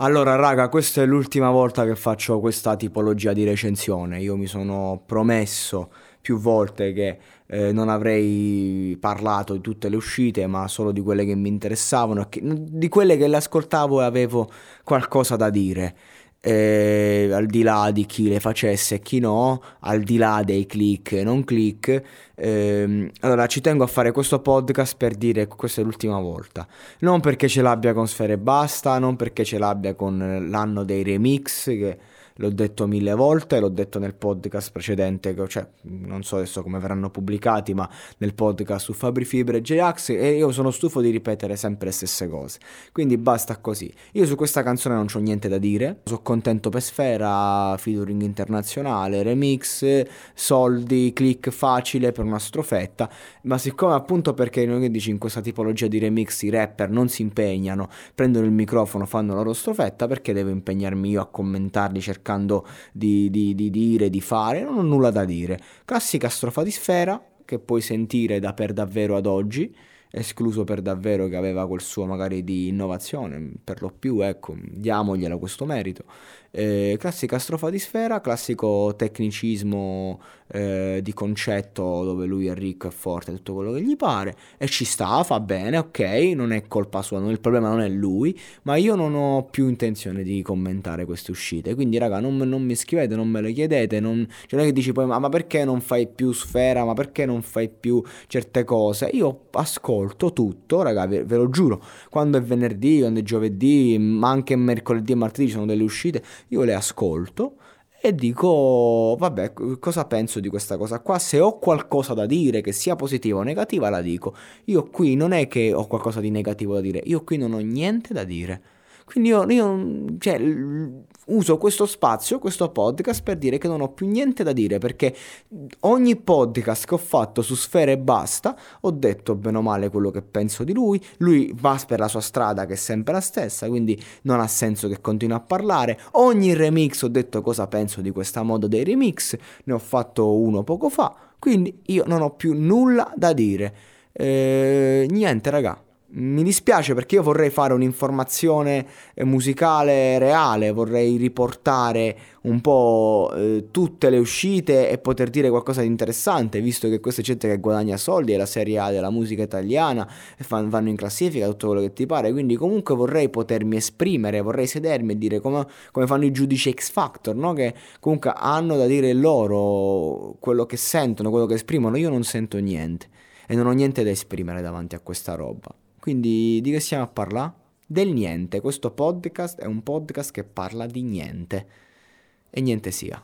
Allora, raga, questa è l'ultima volta che faccio questa tipologia di recensione. Io mi sono promesso più volte che eh, non avrei parlato di tutte le uscite, ma solo di quelle che mi interessavano, che, di quelle che le ascoltavo e avevo qualcosa da dire eh, al di là di chi le facesse e chi no, al di là dei click e non click. Ehm, allora ci tengo a fare questo podcast per dire che questa è l'ultima volta. Non perché ce l'abbia con Sfere Basta, non perché ce l'abbia con l'anno dei remix, che l'ho detto mille volte, l'ho detto nel podcast precedente, cioè non so adesso come verranno pubblicati, ma nel podcast su Fabri Fibre e J-Ax e io sono stufo di ripetere sempre le stesse cose. Quindi basta così. Io su questa canzone non ho niente da dire, sono contento per Sfera, featuring internazionale, remix, soldi, click facile per una strofetta, ma siccome appunto perché noi dici in questa tipologia di remix i rapper non si impegnano, prendono il microfono, fanno la loro strofetta, perché devo impegnarmi io a commentarli, cercare cercando di, di, di dire, di fare, non ho nulla da dire. Classica strofa di sfera che puoi sentire da per davvero ad oggi escluso per davvero che aveva quel suo magari di innovazione, per lo più, ecco, diamoglielo questo merito. Eh, classica strofa di sfera, classico tecnicismo eh, di concetto dove lui è ricco e forte, tutto quello che gli pare, e ci sta, fa bene, ok, non è colpa sua, non, il problema non è lui, ma io non ho più intenzione di commentare queste uscite, quindi raga non, non mi scrivete, non me le chiedete, non, cioè non è che dici poi ma, ma perché non fai più sfera, ma perché non fai più certe cose, io ascolto tutto, raga, ve, ve lo giuro, quando è venerdì, quando è giovedì, ma anche mercoledì e martedì ci sono delle uscite, io le ascolto e dico, vabbè, cosa penso di questa cosa qua? Se ho qualcosa da dire, che sia positiva o negativa, la dico. Io qui non è che ho qualcosa di negativo da dire, io qui non ho niente da dire. Quindi io, io cioè, uso questo spazio, questo podcast per dire che non ho più niente da dire perché ogni podcast che ho fatto su Sfere e basta ho detto bene o male quello che penso di lui, lui va per la sua strada che è sempre la stessa, quindi non ha senso che continui a parlare. Ogni remix ho detto cosa penso di questa moda dei remix, ne ho fatto uno poco fa, quindi io non ho più nulla da dire. Eh, niente raga, mi dispiace perché io vorrei fare un'informazione eh, musicale reale, vorrei riportare un po' eh, tutte le uscite e poter dire qualcosa di interessante, visto che questa gente che guadagna soldi, è la serie A della musica italiana, fan, vanno in classifica, tutto quello che ti pare, quindi comunque vorrei potermi esprimere, vorrei sedermi e dire come, come fanno i giudici X Factor, no? che comunque hanno da dire loro quello che sentono, quello che esprimono, io non sento niente e non ho niente da esprimere davanti a questa roba. Quindi di che stiamo a parlare? Del niente. Questo podcast è un podcast che parla di niente. E niente sia.